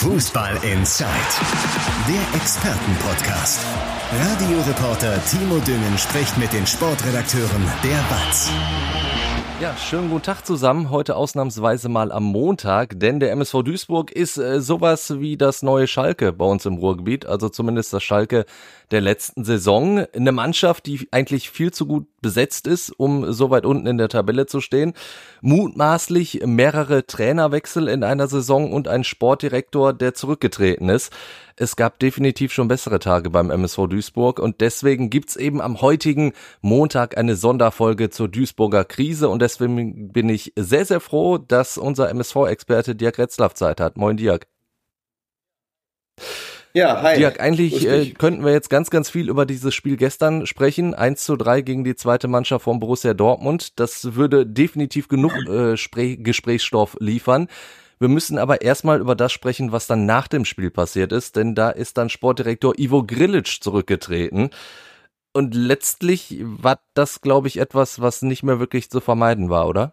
Fußball Inside, der Expertenpodcast. Radioreporter Timo Düngen spricht mit den Sportredakteuren der BATS. Ja, schönen guten Tag zusammen. Heute ausnahmsweise mal am Montag, denn der MSV Duisburg ist äh, sowas wie das neue Schalke bei uns im Ruhrgebiet, also zumindest das Schalke der letzten Saison. Eine Mannschaft, die eigentlich viel zu gut besetzt ist, um so weit unten in der Tabelle zu stehen. Mutmaßlich mehrere Trainerwechsel in einer Saison und ein Sportdirektor, der zurückgetreten ist. Es gab definitiv schon bessere Tage beim MSV Duisburg und deswegen gibt's eben am heutigen Montag eine Sonderfolge zur Duisburger Krise und deswegen bin ich sehr, sehr froh, dass unser MSV-Experte Dirk Retzlaff Zeit hat. Moin Dirk. Ja, hi. Dirk, eigentlich äh, könnten wir jetzt ganz, ganz viel über dieses Spiel gestern sprechen. 1 zu 3 gegen die zweite Mannschaft von Borussia Dortmund. Das würde definitiv genug äh, Gesprächsstoff liefern. Wir müssen aber erstmal über das sprechen, was dann nach dem Spiel passiert ist, denn da ist dann Sportdirektor Ivo Grilic zurückgetreten. Und letztlich war das, glaube ich, etwas, was nicht mehr wirklich zu vermeiden war, oder?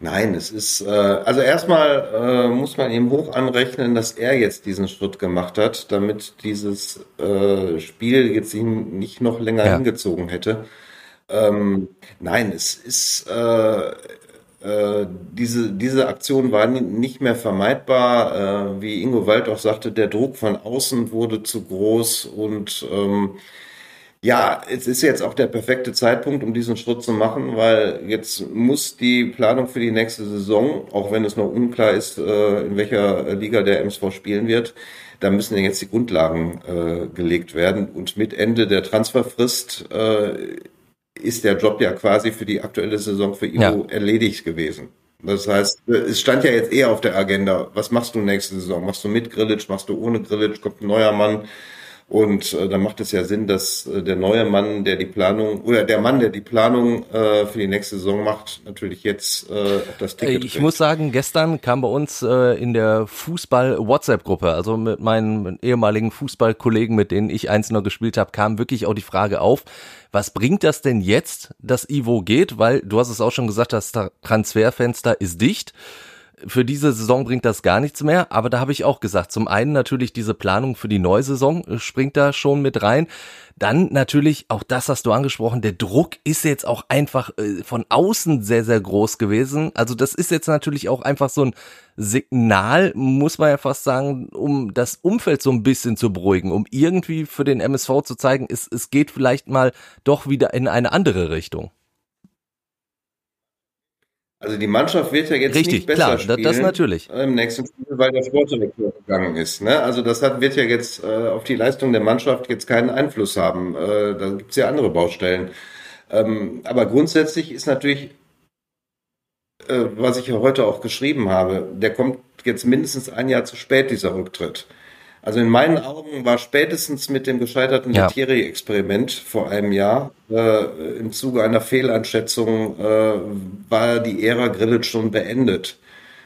Nein, es ist, äh, also erstmal äh, muss man ihm hoch anrechnen, dass er jetzt diesen Schritt gemacht hat, damit dieses äh, Spiel jetzt ihn nicht noch länger ja. hingezogen hätte. Ähm, nein, es ist, äh, äh, diese, diese Aktion war nicht mehr vermeidbar. Äh, wie Ingo Wald auch sagte, der Druck von außen wurde zu groß und ähm, ja, es ist jetzt auch der perfekte Zeitpunkt, um diesen Schritt zu machen, weil jetzt muss die Planung für die nächste Saison, auch wenn es noch unklar ist, äh, in welcher Liga der MSV spielen wird, da müssen ja jetzt die Grundlagen äh, gelegt werden. Und mit Ende der Transferfrist äh, ist der Job ja quasi für die aktuelle Saison für Ivo ja. erledigt gewesen. Das heißt, es stand ja jetzt eher auf der Agenda. Was machst du nächste Saison? Machst du mit Grillitsch? Machst du ohne Grillitsch? Kommt ein neuer Mann? Und äh, dann macht es ja Sinn, dass äh, der neue Mann, der die Planung, oder der Mann, der die Planung äh, für die nächste Saison macht, natürlich jetzt äh, das Ticket Ich kriegt. muss sagen, gestern kam bei uns äh, in der Fußball-WhatsApp-Gruppe, also mit meinen ehemaligen Fußballkollegen, mit denen ich einzelner gespielt habe, kam wirklich auch die Frage auf, was bringt das denn jetzt, dass Ivo geht? Weil du hast es auch schon gesagt, das Transferfenster ist dicht für diese Saison bringt das gar nichts mehr, aber da habe ich auch gesagt, zum einen natürlich diese Planung für die neue Saison äh, springt da schon mit rein. Dann natürlich, auch das hast du angesprochen, der Druck ist jetzt auch einfach äh, von außen sehr, sehr groß gewesen. Also das ist jetzt natürlich auch einfach so ein Signal, muss man ja fast sagen, um das Umfeld so ein bisschen zu beruhigen, um irgendwie für den MSV zu zeigen, es, es geht vielleicht mal doch wieder in eine andere Richtung. Also die Mannschaft wird ja jetzt Richtig, nicht besser klar, spielen das natürlich. im nächsten Spiel, weil der Sportdirektor gegangen ist. Ne? Also das hat, wird ja jetzt äh, auf die Leistung der Mannschaft jetzt keinen Einfluss haben. Äh, da gibt's ja andere Baustellen. Ähm, aber grundsätzlich ist natürlich, äh, was ich ja heute auch geschrieben habe, der kommt jetzt mindestens ein Jahr zu spät, dieser Rücktritt. Also in meinen Augen war spätestens mit dem gescheiterten ja. experiment vor einem Jahr äh, im Zuge einer Fehleinschätzung äh, war die Ära Grillitsch schon beendet.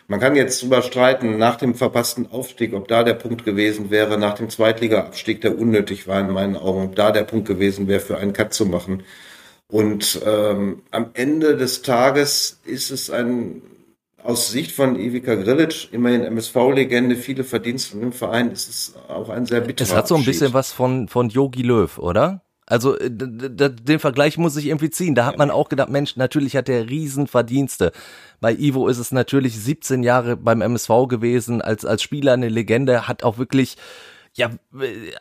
Man kann jetzt drüber streiten, nach dem verpassten Aufstieg, ob da der Punkt gewesen wäre, nach dem Zweitliga-Abstieg, der unnötig war in meinen Augen, ob da der Punkt gewesen wäre, für einen Cut zu machen. Und ähm, am Ende des Tages ist es ein aus Sicht von Ivica Grilic, immerhin MSV-Legende, viele Verdienste im Verein, ist es auch ein sehr bitterer Es hat so ein bisschen was von, von Yogi Löw, oder? Also äh, den Vergleich muss ich irgendwie ziehen. Da hat man auch gedacht, Mensch, natürlich hat er Riesenverdienste. Bei Ivo ist es natürlich 17 Jahre beim MSV gewesen, als, als Spieler eine Legende, hat auch wirklich ja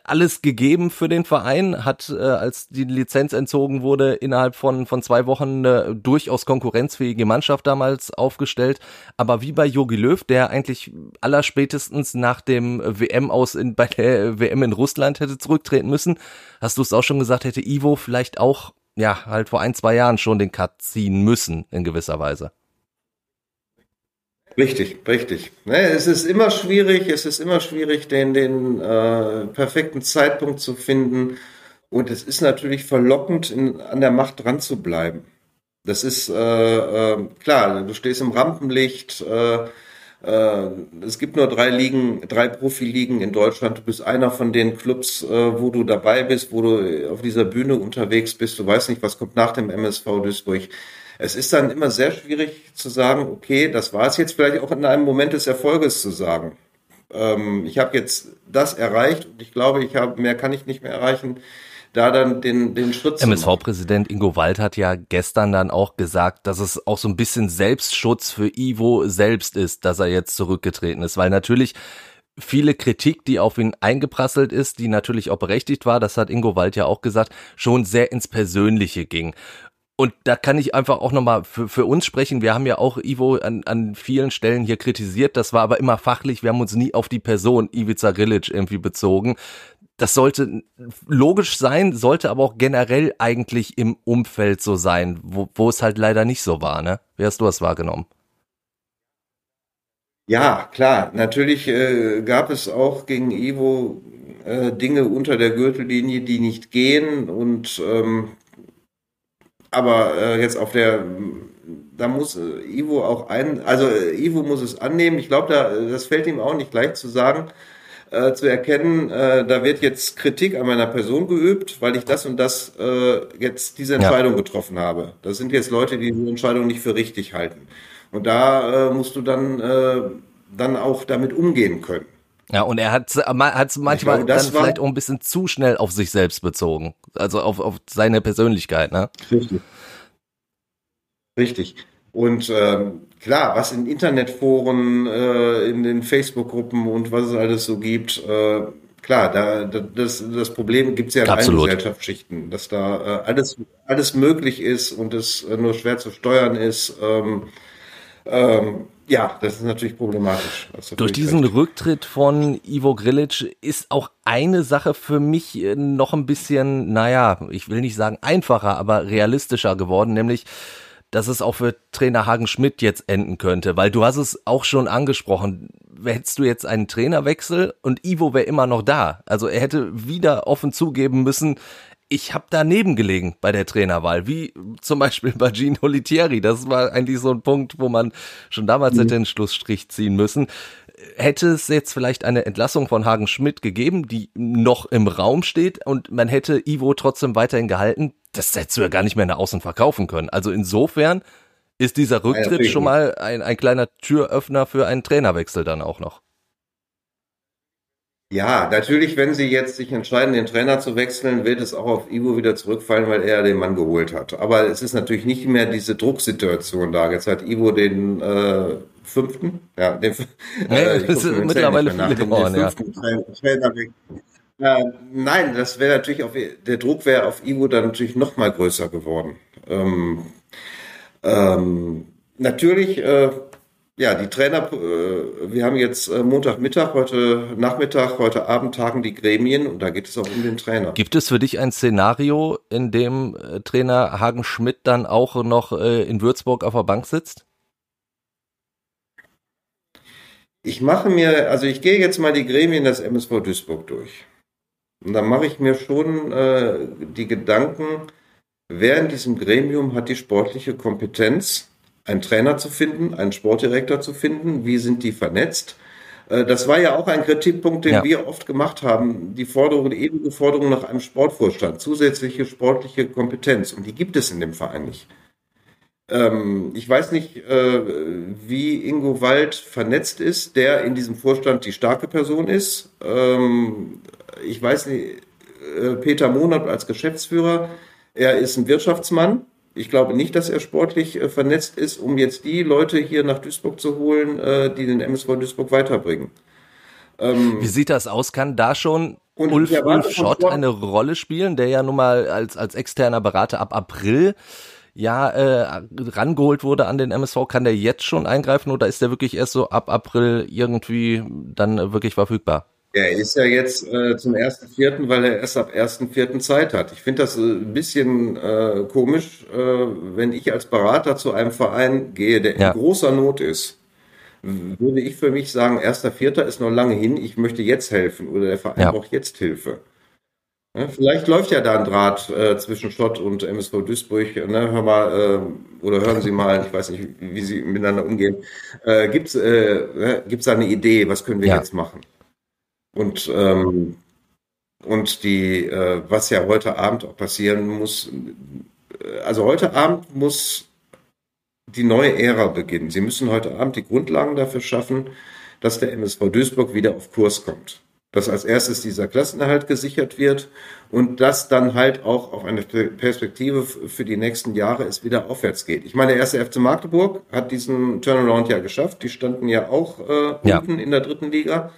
alles gegeben für den Verein, hat äh, als die Lizenz entzogen wurde innerhalb von von zwei Wochen eine durchaus konkurrenzfähige Mannschaft damals aufgestellt, aber wie bei Jogi Löw, der eigentlich allerspätestens nach dem WM aus in bei der WM in Russland hätte zurücktreten müssen, hast du es auch schon gesagt, hätte Ivo vielleicht auch ja halt vor ein zwei Jahren schon den Cut ziehen müssen in gewisser Weise. Richtig, richtig. Ne, es ist immer schwierig, es ist immer schwierig, den, den äh, perfekten Zeitpunkt zu finden. Und es ist natürlich verlockend, in, an der Macht dran zu bleiben. Das ist äh, äh, klar, du stehst im Rampenlicht. Äh, äh, es gibt nur drei Ligen, drei Profiligen in Deutschland. Du bist einer von den Clubs, äh, wo du dabei bist, wo du auf dieser Bühne unterwegs bist. Du weißt nicht, was kommt nach dem MSV Duisburg. Es ist dann immer sehr schwierig zu sagen, okay, das war es jetzt vielleicht auch in einem Moment des Erfolges zu sagen. Ähm, ich habe jetzt das erreicht und ich glaube, ich habe mehr kann ich nicht mehr erreichen da dann den, den Schritt MSV-Präsident Ingo Wald hat ja gestern dann auch gesagt, dass es auch so ein bisschen Selbstschutz für Ivo selbst ist, dass er jetzt zurückgetreten ist, weil natürlich viele Kritik, die auf ihn eingeprasselt ist, die natürlich auch berechtigt war, das hat Ingo Wald ja auch gesagt, schon sehr ins Persönliche ging. Und da kann ich einfach auch nochmal für, für uns sprechen. Wir haben ja auch Ivo an, an vielen Stellen hier kritisiert. Das war aber immer fachlich. Wir haben uns nie auf die Person Ivica Grilic irgendwie bezogen. Das sollte logisch sein, sollte aber auch generell eigentlich im Umfeld so sein, wo, wo es halt leider nicht so war, ne? Wie hast du das wahrgenommen? Ja, klar. Natürlich äh, gab es auch gegen Ivo äh, Dinge unter der Gürtellinie, die nicht gehen. Und ähm, aber äh, jetzt auf der, da muss äh, Ivo auch ein, also äh, Ivo muss es annehmen. Ich glaube, da das fällt ihm auch nicht leicht zu sagen äh, zu erkennen, äh, da wird jetzt Kritik an meiner Person geübt, weil ich das und das äh, jetzt diese Entscheidung ja. getroffen habe. Das sind jetzt Leute, die diese Entscheidung nicht für richtig halten. Und da äh, musst du dann, äh, dann auch damit umgehen können. Ja, und er hat es manchmal glaube, dann vielleicht auch ein bisschen zu schnell auf sich selbst bezogen. Also auf, auf seine Persönlichkeit, ne? Richtig. Richtig. Und ähm, klar, was in Internetforen, äh, in den Facebook-Gruppen und was es alles so gibt, äh, klar, da, da, das, das Problem gibt es ja in Absolut. allen Gesellschaftsschichten, dass da äh, alles, alles möglich ist und es äh, nur schwer zu steuern ist. Ähm, ähm, ja, das ist natürlich problematisch. Durch diesen recht. Rücktritt von Ivo Grilic ist auch eine Sache für mich äh, noch ein bisschen, naja, ich will nicht sagen einfacher, aber realistischer geworden, nämlich dass es auch für Trainer Hagen Schmidt jetzt enden könnte, weil du hast es auch schon angesprochen. Hättest du jetzt einen Trainerwechsel und Ivo wäre immer noch da. Also er hätte wieder offen zugeben müssen, ich habe daneben gelegen bei der Trainerwahl, wie zum Beispiel bei Gino Litieri. Das war eigentlich so ein Punkt, wo man schon damals mhm. hätte den Schlussstrich ziehen müssen. Hätte es jetzt vielleicht eine Entlassung von Hagen Schmidt gegeben, die noch im Raum steht und man hätte Ivo trotzdem weiterhin gehalten, das hättest du ja gar nicht mehr nach außen verkaufen können. Also insofern ist dieser Rücktritt ja, schon mal ein, ein kleiner Türöffner für einen Trainerwechsel dann auch noch. Ja, natürlich, wenn sie jetzt sich entscheiden, den Trainer zu wechseln, wird es auch auf Ivo wieder zurückfallen, weil er den Mann geholt hat. Aber es ist natürlich nicht mehr diese Drucksituation da. Jetzt hat Ivo den äh, fünften, ja, den, äh, ich das sind mittlerweile viele geworden, ja. Trainer, äh, nein, das wäre natürlich auf, der Druck wäre auf Ivo dann natürlich noch mal größer geworden. Ähm, ähm, natürlich, äh, ja, die Trainer, äh, wir haben jetzt äh, Montagmittag, heute Nachmittag, heute Abend tagen die Gremien und da geht es auch um den Trainer. Gibt es für dich ein Szenario, in dem äh, Trainer Hagen Schmidt dann auch noch in Würzburg auf der Bank sitzt? Ich mache mir, also ich gehe jetzt mal die Gremien des MSV Duisburg durch. Und da mache ich mir schon äh, die Gedanken, wer in diesem Gremium hat die sportliche Kompetenz, einen Trainer zu finden, einen Sportdirektor zu finden, wie sind die vernetzt. Äh, das war ja auch ein Kritikpunkt, den ja. wir oft gemacht haben, die Forderung, die ewige Forderung nach einem Sportvorstand, zusätzliche sportliche Kompetenz. Und die gibt es in dem Verein nicht. Ähm, ich weiß nicht, äh, wie Ingo Wald vernetzt ist, der in diesem Vorstand die starke Person ist. Ähm, ich weiß nicht, äh, Peter Monat als Geschäftsführer, er ist ein Wirtschaftsmann. Ich glaube nicht, dass er sportlich äh, vernetzt ist, um jetzt die Leute hier nach Duisburg zu holen, äh, die den MSV Duisburg weiterbringen. Ähm, Wie sieht das aus? Kann da schon Ulf, Ulf Schott eine Rolle spielen, der ja nun mal als, als externer Berater ab April ja äh, rangeholt wurde an den MSV? Kann der jetzt schon eingreifen oder ist der wirklich erst so ab April irgendwie dann wirklich verfügbar? Er ist ja jetzt äh, zum ersten Vierten, weil er erst ab ersten Vierten Zeit hat. Ich finde das äh, ein bisschen äh, komisch, äh, wenn ich als Berater zu einem Verein gehe, der ja. in großer Not ist. Würde ich für mich sagen, erster Vierter ist noch lange hin, ich möchte jetzt helfen oder der Verein ja. braucht jetzt Hilfe. Ja, vielleicht läuft ja da ein Draht äh, zwischen Schott und MSV Duisburg. Ne? Hör mal, äh, oder hören Sie mal, ich weiß nicht, wie Sie miteinander umgehen. Äh, Gibt es äh, gibt's da eine Idee, was können wir ja. jetzt machen? Und, ähm, und die, äh, was ja heute Abend auch passieren muss, äh, also heute Abend muss die neue Ära beginnen. Sie müssen heute Abend die Grundlagen dafür schaffen, dass der MSV Duisburg wieder auf Kurs kommt. Dass als erstes dieser Klassenerhalt gesichert wird und dass dann halt auch auf eine Perspektive für die nächsten Jahre es wieder aufwärts geht. Ich meine, der erste FC Magdeburg hat diesen Turnaround ja geschafft. Die standen ja auch äh, ja. unten in der dritten Liga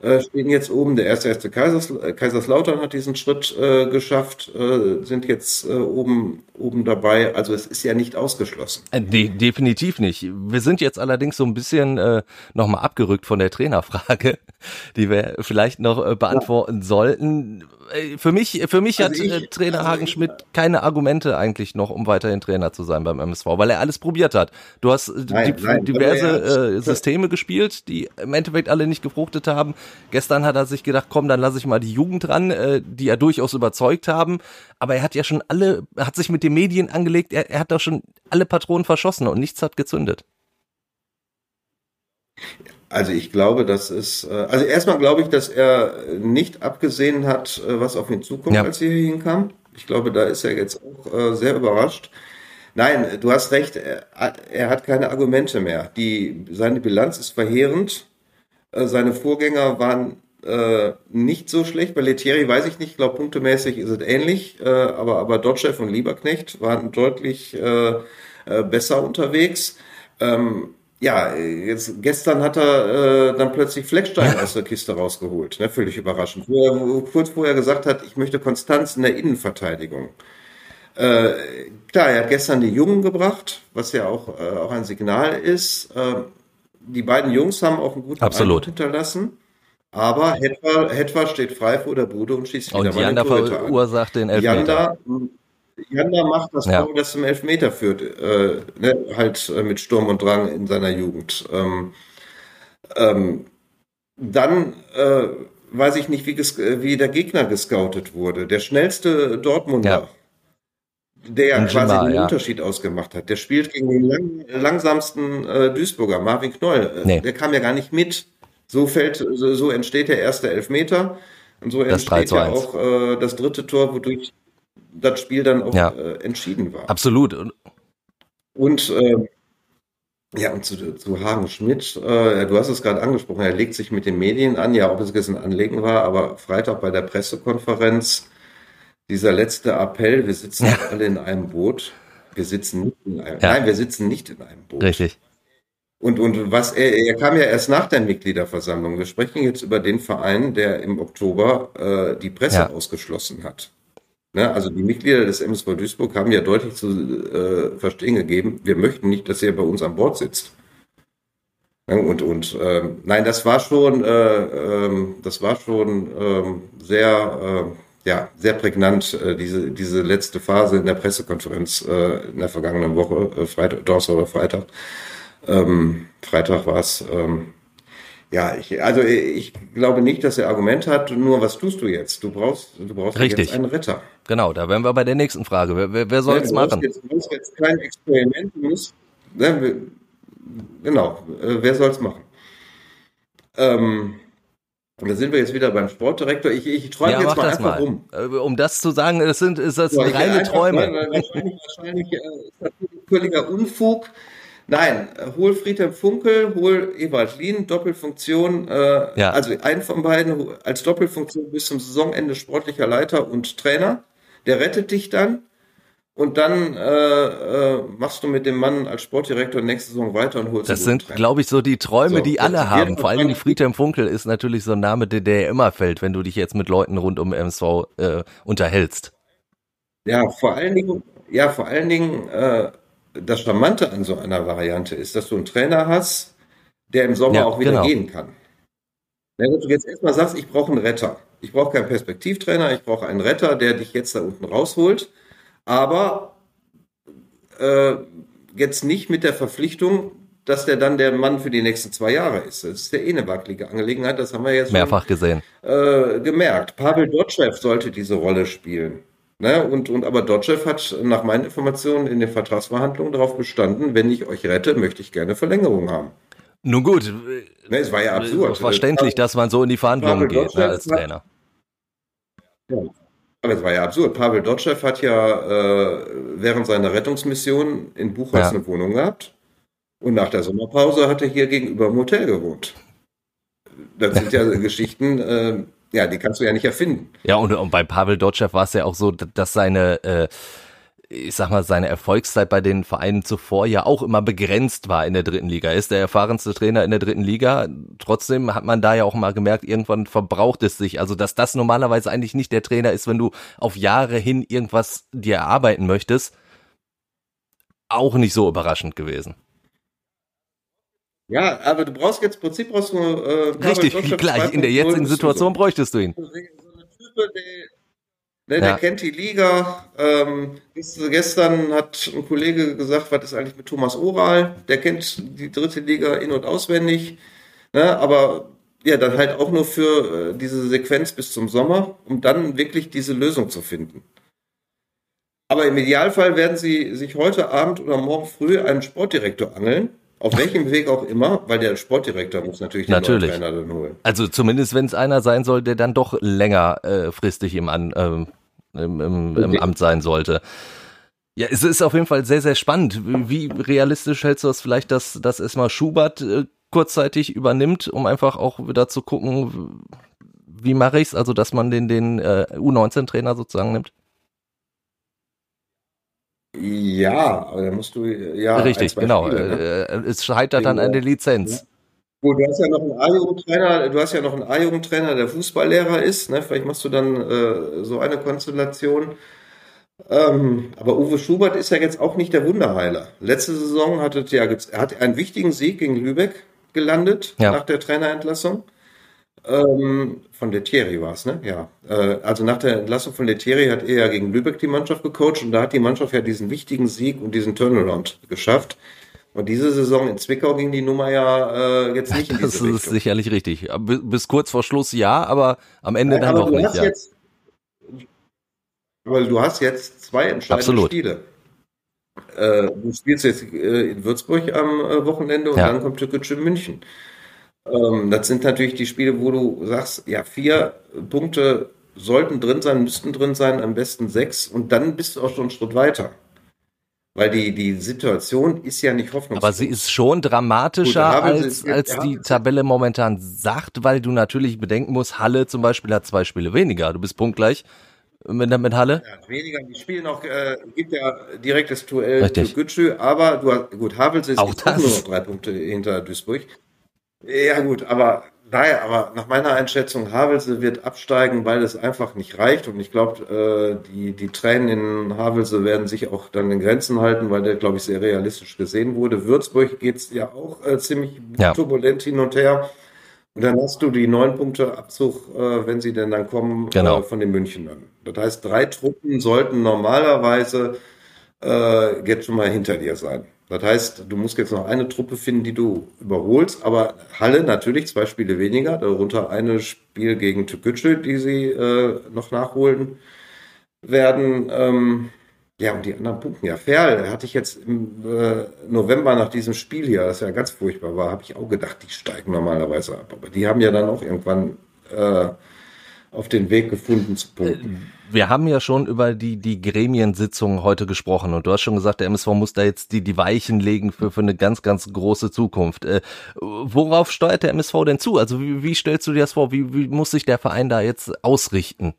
äh, stehen jetzt oben. Der erste erste Kaisers, äh, Kaiserslautern hat diesen Schritt äh, geschafft, äh, sind jetzt äh, oben, oben dabei. Also es ist ja nicht ausgeschlossen. De definitiv nicht. Wir sind jetzt allerdings so ein bisschen äh, nochmal abgerückt von der Trainerfrage, die wir vielleicht noch beantworten ja. sollten. Äh, für mich, für mich also hat ich, Trainer also Hagen Schmidt keine Argumente eigentlich noch, um weiterhin Trainer zu sein beim MSV, weil er alles probiert hat. Du hast nein, die, nein, diverse äh, Systeme gespielt, die im Endeffekt alle nicht gefruchtet haben. Gestern hat er sich gedacht, komm, dann lasse ich mal die Jugend ran, äh, die er durchaus überzeugt haben. Aber er hat ja schon alle, hat sich mit den Medien angelegt, er, er hat doch schon alle Patronen verschossen und nichts hat gezündet. Also ich glaube, dass es, äh, also erstmal glaube ich, dass er nicht abgesehen hat, äh, was auf ihn zukommt, ja. als er hier hinkam. Ich glaube, da ist er jetzt auch äh, sehr überrascht. Nein, du hast recht, er, hat keine Argumente mehr. Die, seine Bilanz ist verheerend. Seine Vorgänger waren äh, nicht so schlecht. Bei Letieri weiß ich nicht, ich glaube punktemäßig ist es ähnlich, äh, aber, aber Dotchev und Lieberknecht waren deutlich äh, besser unterwegs. Ähm, ja, jetzt gestern hat er äh, dann plötzlich Fleckstein aus der Kiste rausgeholt, ne, völlig überraschend. Wo er kurz vorher gesagt hat, ich möchte Konstanz in der Innenverteidigung. Äh, klar, er hat gestern die Jungen gebracht, was ja auch, äh, auch ein Signal ist. Äh, die beiden Jungs haben auch einen guten Absolut. Eindruck hinterlassen. Aber Hetwa, Hetwa steht frei vor der Bude und schießt wieder und Janda verursacht den Elfmeter. Janda, Janda macht das ja. Tor, das zum Elfmeter führt, äh, ne, halt äh, mit Sturm und Drang in seiner Jugend. Ähm, ähm, dann äh, weiß ich nicht, wie, wie, der Gegner gescoutet wurde. Der schnellste Dortmunder, ja. der ja quasi den ja. Unterschied ausgemacht hat, der spielt gegen den lang, langsamsten äh, Duisburger, Marvin Knoll. Äh, nee. Der kam ja gar nicht mit. So fällt, so, so entsteht der erste Elfmeter. Und so das entsteht ja auch äh, das dritte Tor, wodurch das Spiel dann auch ja. äh, entschieden war. Absolut. Und äh, ja, und zu, zu Hagen Schmidt, äh, du hast es gerade angesprochen, er legt sich mit den Medien an, ja, ob es jetzt ein Anlegen war, aber Freitag bei der Pressekonferenz, dieser letzte Appell, wir sitzen ja. alle in einem Boot. Wir sitzen nicht in einem, ja. nein, wir sitzen nicht in einem Boot. Richtig. Und, und was er, er kam ja erst nach der Mitgliederversammlung. Wir sprechen jetzt über den Verein, der im Oktober äh, die Presse ja. ausgeschlossen hat. Ne? Also die Mitglieder des MSV Duisburg haben ja deutlich zu äh, verstehen gegeben, wir möchten nicht, dass er bei uns an Bord sitzt. Ne? Und, und ähm, nein, das war schon, äh, ähm, das war schon ähm, sehr, äh, ja, sehr prägnant, äh, diese, diese letzte Phase in der Pressekonferenz äh, in der vergangenen Woche, äh, Freitag, Donnerstag oder Freitag. Ähm, Freitag war es. Ähm, ja, ich, also ich glaube nicht, dass er Argument hat. Nur was tust du jetzt? Du brauchst, du brauchst Richtig. jetzt einen Retter. Genau, da wären wir bei der nächsten Frage. Wer, wer, wer soll es machen? Jetzt, du musst jetzt kein Experiment, du musst, ne, genau, äh, wer soll es machen? Ähm, und da sind wir jetzt wieder beim Sportdirektor. Ich, ich träume ja, jetzt mal einfach mal. um. Äh, um das zu sagen, das sind ist das ja, reine Träume. Mal, wahrscheinlich, wahrscheinlich äh, ist das völliger Unfug. Nein, hol Friedhelm Funkel, hol Ewald Lien, Doppelfunktion, äh, ja. also einen von beiden als Doppelfunktion bis zum Saisonende sportlicher Leiter und Trainer. Der rettet dich dann und dann äh, äh, machst du mit dem Mann als Sportdirektor nächste Saison weiter und holst Das sind, glaube ich, so die Träume, so, die alle haben. Vor allem Friedhelm Funkel ist natürlich so ein Name, der, der immer fällt, wenn du dich jetzt mit Leuten rund um MSV äh, unterhältst. Ja, vor allen Dingen, ja, vor allen Dingen äh, das Charmante an so einer Variante ist, dass du einen Trainer hast, der im Sommer ja, auch wieder genau. gehen kann. Wenn du jetzt erstmal sagst, ich brauche einen Retter. Ich brauche keinen Perspektivtrainer, ich brauche einen Retter, der dich jetzt da unten rausholt. Aber äh, jetzt nicht mit der Verpflichtung, dass der dann der Mann für die nächsten zwei Jahre ist. Das ist ja eh eine wackelige Angelegenheit, das haben wir jetzt mehrfach schon, gesehen. Äh, gemerkt. Pavel Dotschew sollte diese Rolle spielen. Ne? Und, und aber Dotschew hat nach meinen Informationen in den Vertragsverhandlungen darauf bestanden, wenn ich euch rette, möchte ich gerne Verlängerung haben. Nun gut. Ne, es war ja absurd. Verständlich, dass man so in die Verhandlungen geht ne, als Trainer. Ja. Aber es war ja absurd. Pavel Dotschew hat ja äh, während seiner Rettungsmission in Buchholz ja. eine Wohnung gehabt. Und nach der Sommerpause hat er hier gegenüber im Hotel gewohnt. Das sind ja Geschichten, äh, ja, die kannst du ja nicht erfinden. Ja, und, und bei Pavel Dotschew war es ja auch so, dass seine äh, ich sag mal, seine Erfolgszeit bei den Vereinen zuvor ja auch immer begrenzt war in der dritten Liga. Er ist der erfahrenste Trainer in der dritten Liga. Trotzdem hat man da ja auch mal gemerkt, irgendwann verbraucht es sich. Also, dass das normalerweise eigentlich nicht der Trainer ist, wenn du auf Jahre hin irgendwas dir erarbeiten möchtest, auch nicht so überraschend gewesen. Ja, aber du brauchst jetzt im Prinzip brauchst du äh, Richtig, gleich in der jetzigen Situation bräuchtest du ihn. So eine Type, Ne, der kennt die Liga. Ähm, gestern hat ein Kollege gesagt, was ist eigentlich mit Thomas Oral? Der kennt die dritte Liga in- und auswendig. Ne, aber ja, dann halt auch nur für äh, diese Sequenz bis zum Sommer, um dann wirklich diese Lösung zu finden. Aber im Idealfall werden sie sich heute Abend oder morgen früh einen Sportdirektor angeln. Auf welchem Weg auch immer, weil der Sportdirektor muss natürlich den natürlich. Trainer dann holen. Also zumindest wenn es einer sein soll, der dann doch längerfristig äh, im, An, äh, im, im, im Amt sein sollte. Ja, es ist auf jeden Fall sehr, sehr spannend. Wie realistisch hältst du das vielleicht, dass, dass erstmal Schubert äh, kurzzeitig übernimmt, um einfach auch wieder zu gucken, wie mache ich's? Also, dass man den, den äh, U19-Trainer sozusagen nimmt? Ja, aber da musst du ja. Richtig, genau. Spiele, ne? Äh, es scheitert dann an der Lizenz. Ja. Gut, du hast ja noch einen A-Jugendtrainer, du hast ja noch einen A-Jugendtrainer, der Fußballlehrer ist, ne? Vielleicht machst du dann äh, so eine Konstellation. Ähm, aber Uwe Schubert ist ja jetzt auch nicht der Wunderheiler. Letzte Saison hatte ja, er hat einen wichtigen Sieg gegen Lübeck gelandet ja. nach der Trainerentlassung. Ähm, von Lettieri war es, ne? Ja. Äh, also nach der Entlassung von Lettieri hat er ja gegen Lübeck die Mannschaft gecoacht und da hat die Mannschaft ja diesen wichtigen Sieg und diesen Turnaround geschafft. Und diese Saison in Zwickau ging die Nummer ja äh, jetzt nicht in diese Das ist Richtung. sicherlich richtig. Bis kurz vor Schluss ja, aber am Ende dann noch nicht. Ja. Jetzt, weil du hast jetzt zwei entscheidende Absolut. Spiele. Äh, du spielst jetzt äh, in Würzburg am äh, Wochenende und ja. dann kommt Türkgücü in München. Ähm, das sind natürlich die Spiele, wo du sagst, ja, vier Punkte sollten drin sein, müssten drin sein, am besten sechs und dann bist du auch schon einen Schritt weiter. Weil die, die Situation ist ja nicht hoffnungslos. Aber sie ist schon dramatischer, Gut, als, sie, als die Tabelle momentan sagt, weil du natürlich bedenken musst, Halle zum Beispiel hat zwei Spiele weniger. Du bist punktgleich mit, mit Halle. Ja, weniger. Die spielen noch, äh, gibt ja direktes Duell Richtig. zu Gütschü, aber du hast, gut, Havels ist auch, auch nur noch drei Punkte hinter Duisburg. Ja, gut, aber naja, aber nach meiner Einschätzung, Havelse wird absteigen, weil es einfach nicht reicht. Und ich glaube, äh, die, die Tränen in Havelse werden sich auch dann in Grenzen halten, weil der, glaube ich, sehr realistisch gesehen wurde. Würzburg geht's ja auch äh, ziemlich ja. turbulent hin und her. Und dann hast du die neun Punkte Abzug, äh, wenn sie denn dann kommen, genau. äh, von den Münchnern. Das heißt, drei Truppen sollten normalerweise äh, jetzt schon mal hinter dir sein. Das heißt, du musst jetzt noch eine Truppe finden, die du überholst, aber Halle natürlich zwei Spiele weniger, darunter eine Spiel gegen Tükücü, die sie äh, noch nachholen werden. Ähm, ja, und die anderen Punkte. Ja, Ferl hatte ich jetzt im äh, November nach diesem Spiel hier, das ja ganz furchtbar war, habe ich auch gedacht, die steigen normalerweise ab. Aber die haben ja dann auch irgendwann äh, auf den Weg gefunden zu punkten. Wir haben ja schon über die, die Gremiensitzung heute gesprochen und du hast schon gesagt, der MSV muss da jetzt die, die Weichen legen für, für eine ganz, ganz große Zukunft. Äh, worauf steuert der MSV denn zu? Also wie, wie stellst du dir das vor? Wie, wie muss sich der Verein da jetzt ausrichten?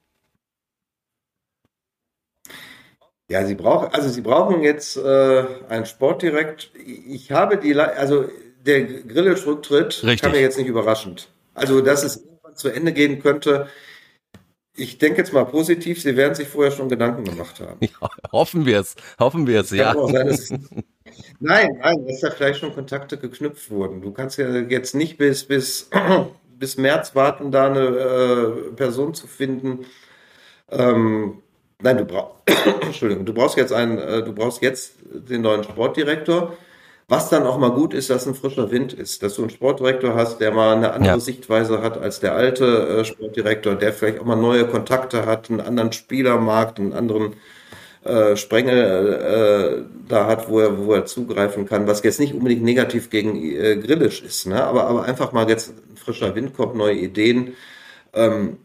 Ja, sie brauchen, also sie brauchen jetzt äh, einen Sportdirekt. Ich habe die, also der Grillage-Rücktritt kam mir jetzt nicht überraschend. Also, dass es irgendwann zu Ende gehen könnte, ich denke jetzt mal positiv, Sie werden sich vorher schon Gedanken gemacht haben. Ja, hoffen wir es, hoffen wir es, ja. Sein, es, nein, nein, dass da vielleicht schon Kontakte geknüpft wurden. Du kannst ja jetzt nicht bis, bis, bis März warten, da eine äh, Person zu finden. Ähm, nein, du brauchst, Entschuldigung, du brauchst jetzt einen, äh, du brauchst jetzt den neuen Sportdirektor was dann auch mal gut ist, dass ein frischer Wind ist, dass du einen Sportdirektor hast, der mal eine andere ja. Sichtweise hat als der alte äh, Sportdirektor, der vielleicht auch mal neue Kontakte hat, einen anderen Spielermarkt, einen anderen äh, Sprengel äh, da hat, wo er, wo er zugreifen kann, was jetzt nicht unbedingt negativ gegen äh, Grillisch ist, ne? aber, aber einfach mal jetzt ein frischer Wind kommt, neue Ideen. Ähm,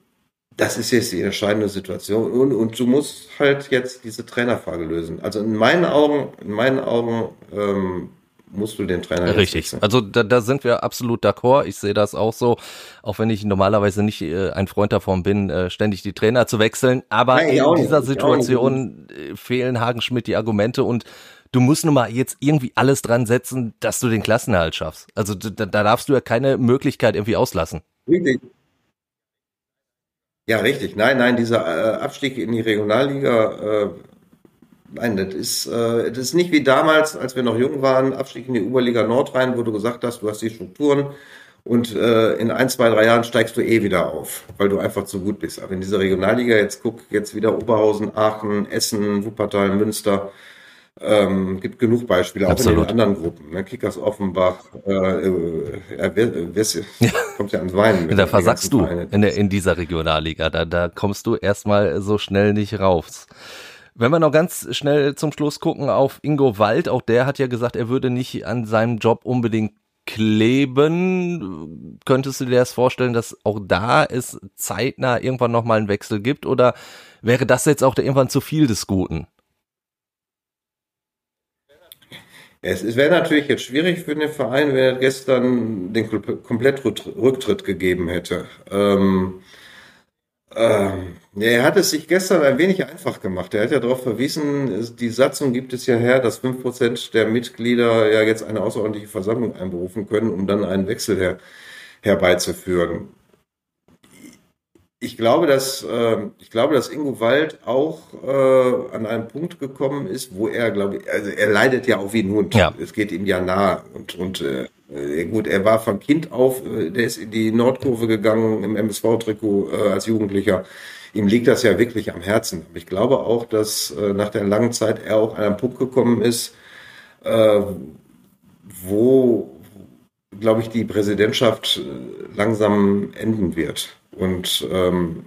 das ist jetzt die entscheidende Situation. Und, und du musst halt jetzt diese Trainerfrage lösen. Also in meinen Augen, in meinen Augen ähm, musst du den Trainer Richtig. Also da, da sind wir absolut d'accord. Ich sehe das auch so, auch wenn ich normalerweise nicht äh, ein Freund davon bin, äh, ständig die Trainer zu wechseln. Aber Nein, in dieser nicht, Situation äh, fehlen Hagenschmidt die Argumente und du musst nun mal jetzt irgendwie alles dran setzen, dass du den Klassenerhalt schaffst. Also da, da darfst du ja keine Möglichkeit irgendwie auslassen. Richtig. Ja, richtig. Nein, nein, dieser äh, Abstieg in die Regionalliga, äh, nein, das ist, äh, das ist nicht wie damals, als wir noch jung waren, Abstieg in die Oberliga Nord rein, wo du gesagt hast, du hast die Strukturen und äh, in ein, zwei, drei Jahren steigst du eh wieder auf, weil du einfach zu gut bist. Aber in dieser Regionalliga, jetzt guck, jetzt wieder Oberhausen, Aachen, Essen, Wuppertal, Münster, ähm, gibt genug Beispiele, auch Absolut. in den anderen Gruppen. Ne? Kickers Offenbach, äh, äh, wer, wer, ja. kommt ja ans Weinen. Da versagst du in, der, in dieser Regionalliga. Da, da kommst du erstmal so schnell nicht raus. Wenn wir noch ganz schnell zum Schluss gucken auf Ingo Wald, auch der hat ja gesagt, er würde nicht an seinem Job unbedingt kleben. Könntest du dir das vorstellen, dass auch da es zeitnah irgendwann nochmal einen Wechsel gibt oder wäre das jetzt auch irgendwann zu viel des Guten? Es, wäre natürlich jetzt schwierig für den Verein, wenn er gestern den Komplettrücktritt gegeben hätte. Ähm, ähm, er hat es sich gestern ein wenig einfach gemacht. Er hat ja darauf verwiesen, die Satzung gibt es ja her, dass fünf Prozent der Mitglieder ja jetzt eine außerordentliche Versammlung einberufen können, um dann einen Wechsel her, herbeizuführen ich glaube, dass äh, ich glaube, dass Ingo Wald auch äh, an einen Punkt gekommen ist, wo er, glaube ich, also er leidet ja auch wie ein Hund. Ja. Es geht ihm ja nah und und äh gut, er war von Kind auf, äh, der ist in die Nordkurve gegangen im MSV-Trikot äh, als Jugendlicher. Ihm liegt das ja wirklich am Herzen. Ich glaube auch, dass äh, nach der langen Zeit er auch an einen Punkt gekommen ist, äh, wo, glaube ich, die Präsidentschaft äh, langsam enden wird. Und ähm,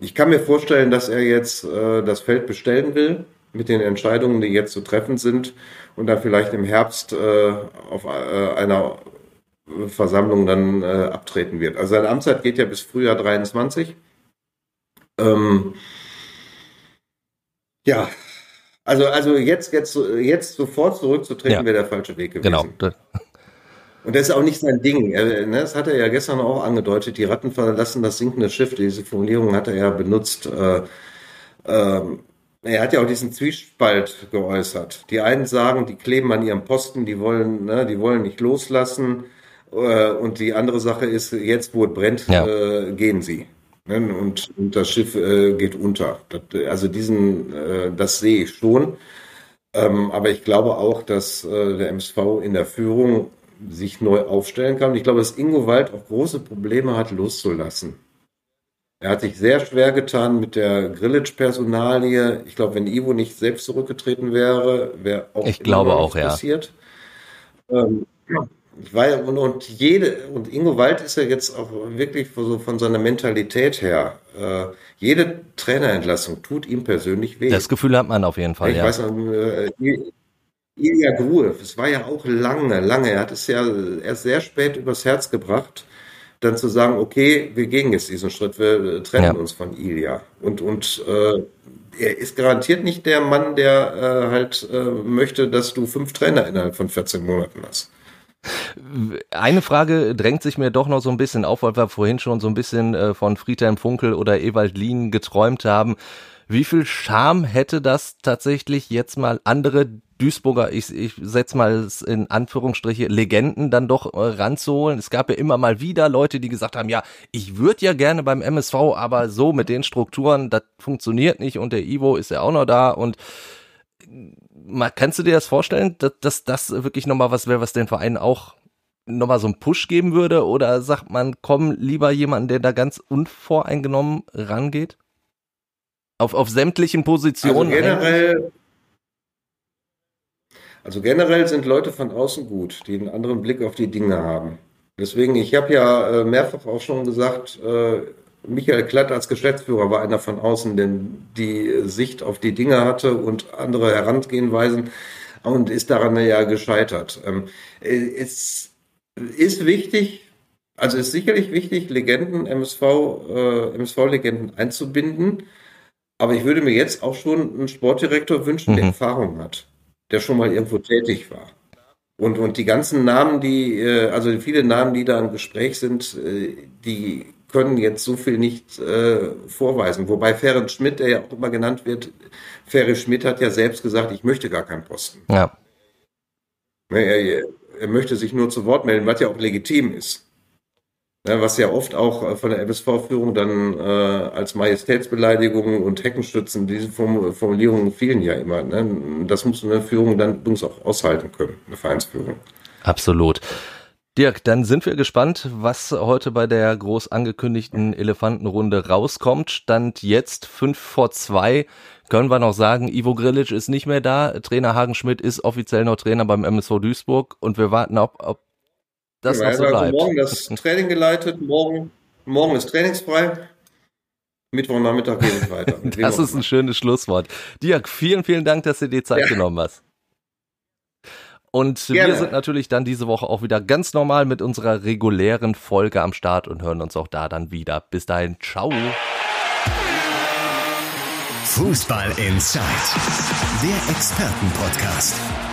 ich kann mir vorstellen, dass er jetzt äh, das Feld bestellen will mit den Entscheidungen, die jetzt zu treffen sind und dann vielleicht im Herbst äh, auf äh, einer Versammlung dann äh, abtreten wird. Also seine Amtszeit geht ja bis Frühjahr 23. Ähm, ja, also, also jetzt, jetzt, jetzt sofort zurückzutreten ja. wäre der falsche Weg gewesen. Genau. Und das ist auch nicht sein Ding. Er, ne, das hat er ja gestern auch angedeutet. Die Ratten verlassen das sinkende Schiff. Diese Formulierung hat er ja benutzt. Äh, äh, er hat ja auch diesen Zwiespalt geäußert. Die einen sagen, die kleben an ihrem Posten, die wollen, ne, die wollen nicht loslassen. Äh, und die andere Sache ist, jetzt wo es brennt, ja. äh, gehen sie. Ne, und, und das Schiff äh, geht unter. Das, also diesen, äh, das sehe ich schon. Ähm, aber ich glaube auch, dass äh, der MSV in der Führung sich neu aufstellen kann. Und ich glaube, dass Ingo Wald auch große Probleme hat, loszulassen. Er hat sich sehr schwer getan mit der Grillage-Personalie. Ich glaube, wenn Ivo nicht selbst zurückgetreten wäre, wäre auch ich glaube auch, passiert. Ja. Ähm, ich ja, und, und jede, und Ingo Wald ist ja jetzt auch wirklich so von seiner Mentalität her, äh, jede Trainerentlassung tut ihm persönlich weh. Das Gefühl hat man auf jeden Fall, ich ja. weiß, äh, Ilya Gruev, es war ja auch lange, lange, er hat es ja erst sehr spät übers Herz gebracht, dann zu sagen, okay, wir gehen jetzt diesen Schritt, wir trennen ja. uns von Ilya. Und, und äh, er ist garantiert nicht der Mann, der äh, halt äh, möchte, dass du fünf Trainer innerhalb von 14 Monaten hast. Eine Frage drängt sich mir doch noch so ein bisschen auf, weil wir vorhin schon so ein bisschen äh, von Friedhelm Funkel oder Ewald Lien geträumt haben. Wie viel Charme hätte das tatsächlich jetzt mal andere Duisburger, ich, ich setze mal in Anführungsstriche, Legenden dann doch äh, ranzuholen. Es gab ja immer mal wieder Leute, die gesagt haben, ja, ich würde ja gerne beim MSV, aber so mit den Strukturen, das funktioniert nicht und der Ivo ist ja auch noch da und mal, kannst du dir das vorstellen, dass, dass das wirklich nochmal was wäre, was den Verein auch nochmal so einen Push geben würde? Oder sagt man, komm, lieber jemanden, der da ganz unvoreingenommen rangeht? Auf, auf sämtlichen Positionen? Also generell, also generell sind Leute von außen gut, die einen anderen Blick auf die Dinge haben. Deswegen, ich habe ja äh, mehrfach auch schon gesagt, äh, Michael Klatt als Geschäftsführer war einer von außen, denn die Sicht auf die Dinge hatte und andere Herangehenweisen und ist daran ja gescheitert. Ähm, es ist wichtig, Also ist sicherlich wichtig, Legenden, MSV, äh, MSV-Legenden einzubinden. Aber ich würde mir jetzt auch schon einen Sportdirektor wünschen, der mhm. Erfahrung hat, der schon mal irgendwo tätig war. Und, und die ganzen Namen, die, äh, also viele Namen, die da im Gespräch sind, äh, die können jetzt so viel nicht äh, vorweisen. Wobei Ferenc Schmidt, der ja auch immer genannt wird, Ferenc Schmidt hat ja selbst gesagt, ich möchte gar keinen Posten. Ja. Er, er möchte sich nur zu Wort melden, was ja auch legitim ist. Was ja oft auch äh, von der MSV-Führung dann äh, als Majestätsbeleidigung und Heckenstützen, diese Formulierungen fehlen ja immer. Ne? Das muss eine Führung dann übrigens auch aushalten können, eine Vereinsführung. Absolut. Dirk, dann sind wir gespannt, was heute bei der groß angekündigten Elefantenrunde rauskommt. Stand jetzt fünf vor zwei. Können wir noch sagen, Ivo Grilic ist nicht mehr da. Trainer Hagen Schmidt ist offiziell noch Trainer beim MSV Duisburg und wir warten, ob, ob das ja, noch so bleibt. Morgen das Training geleitet, morgen, morgen ist trainingsfrei. Mittwochnachmittag geht es weiter. das ist ein schönes Schlusswort. Dirk, vielen, vielen Dank, dass du dir Zeit ja. genommen hast. Und Gerne. wir sind natürlich dann diese Woche auch wieder ganz normal mit unserer regulären Folge am Start und hören uns auch da dann wieder. Bis dahin, ciao. Fußball Inside, der Expertenpodcast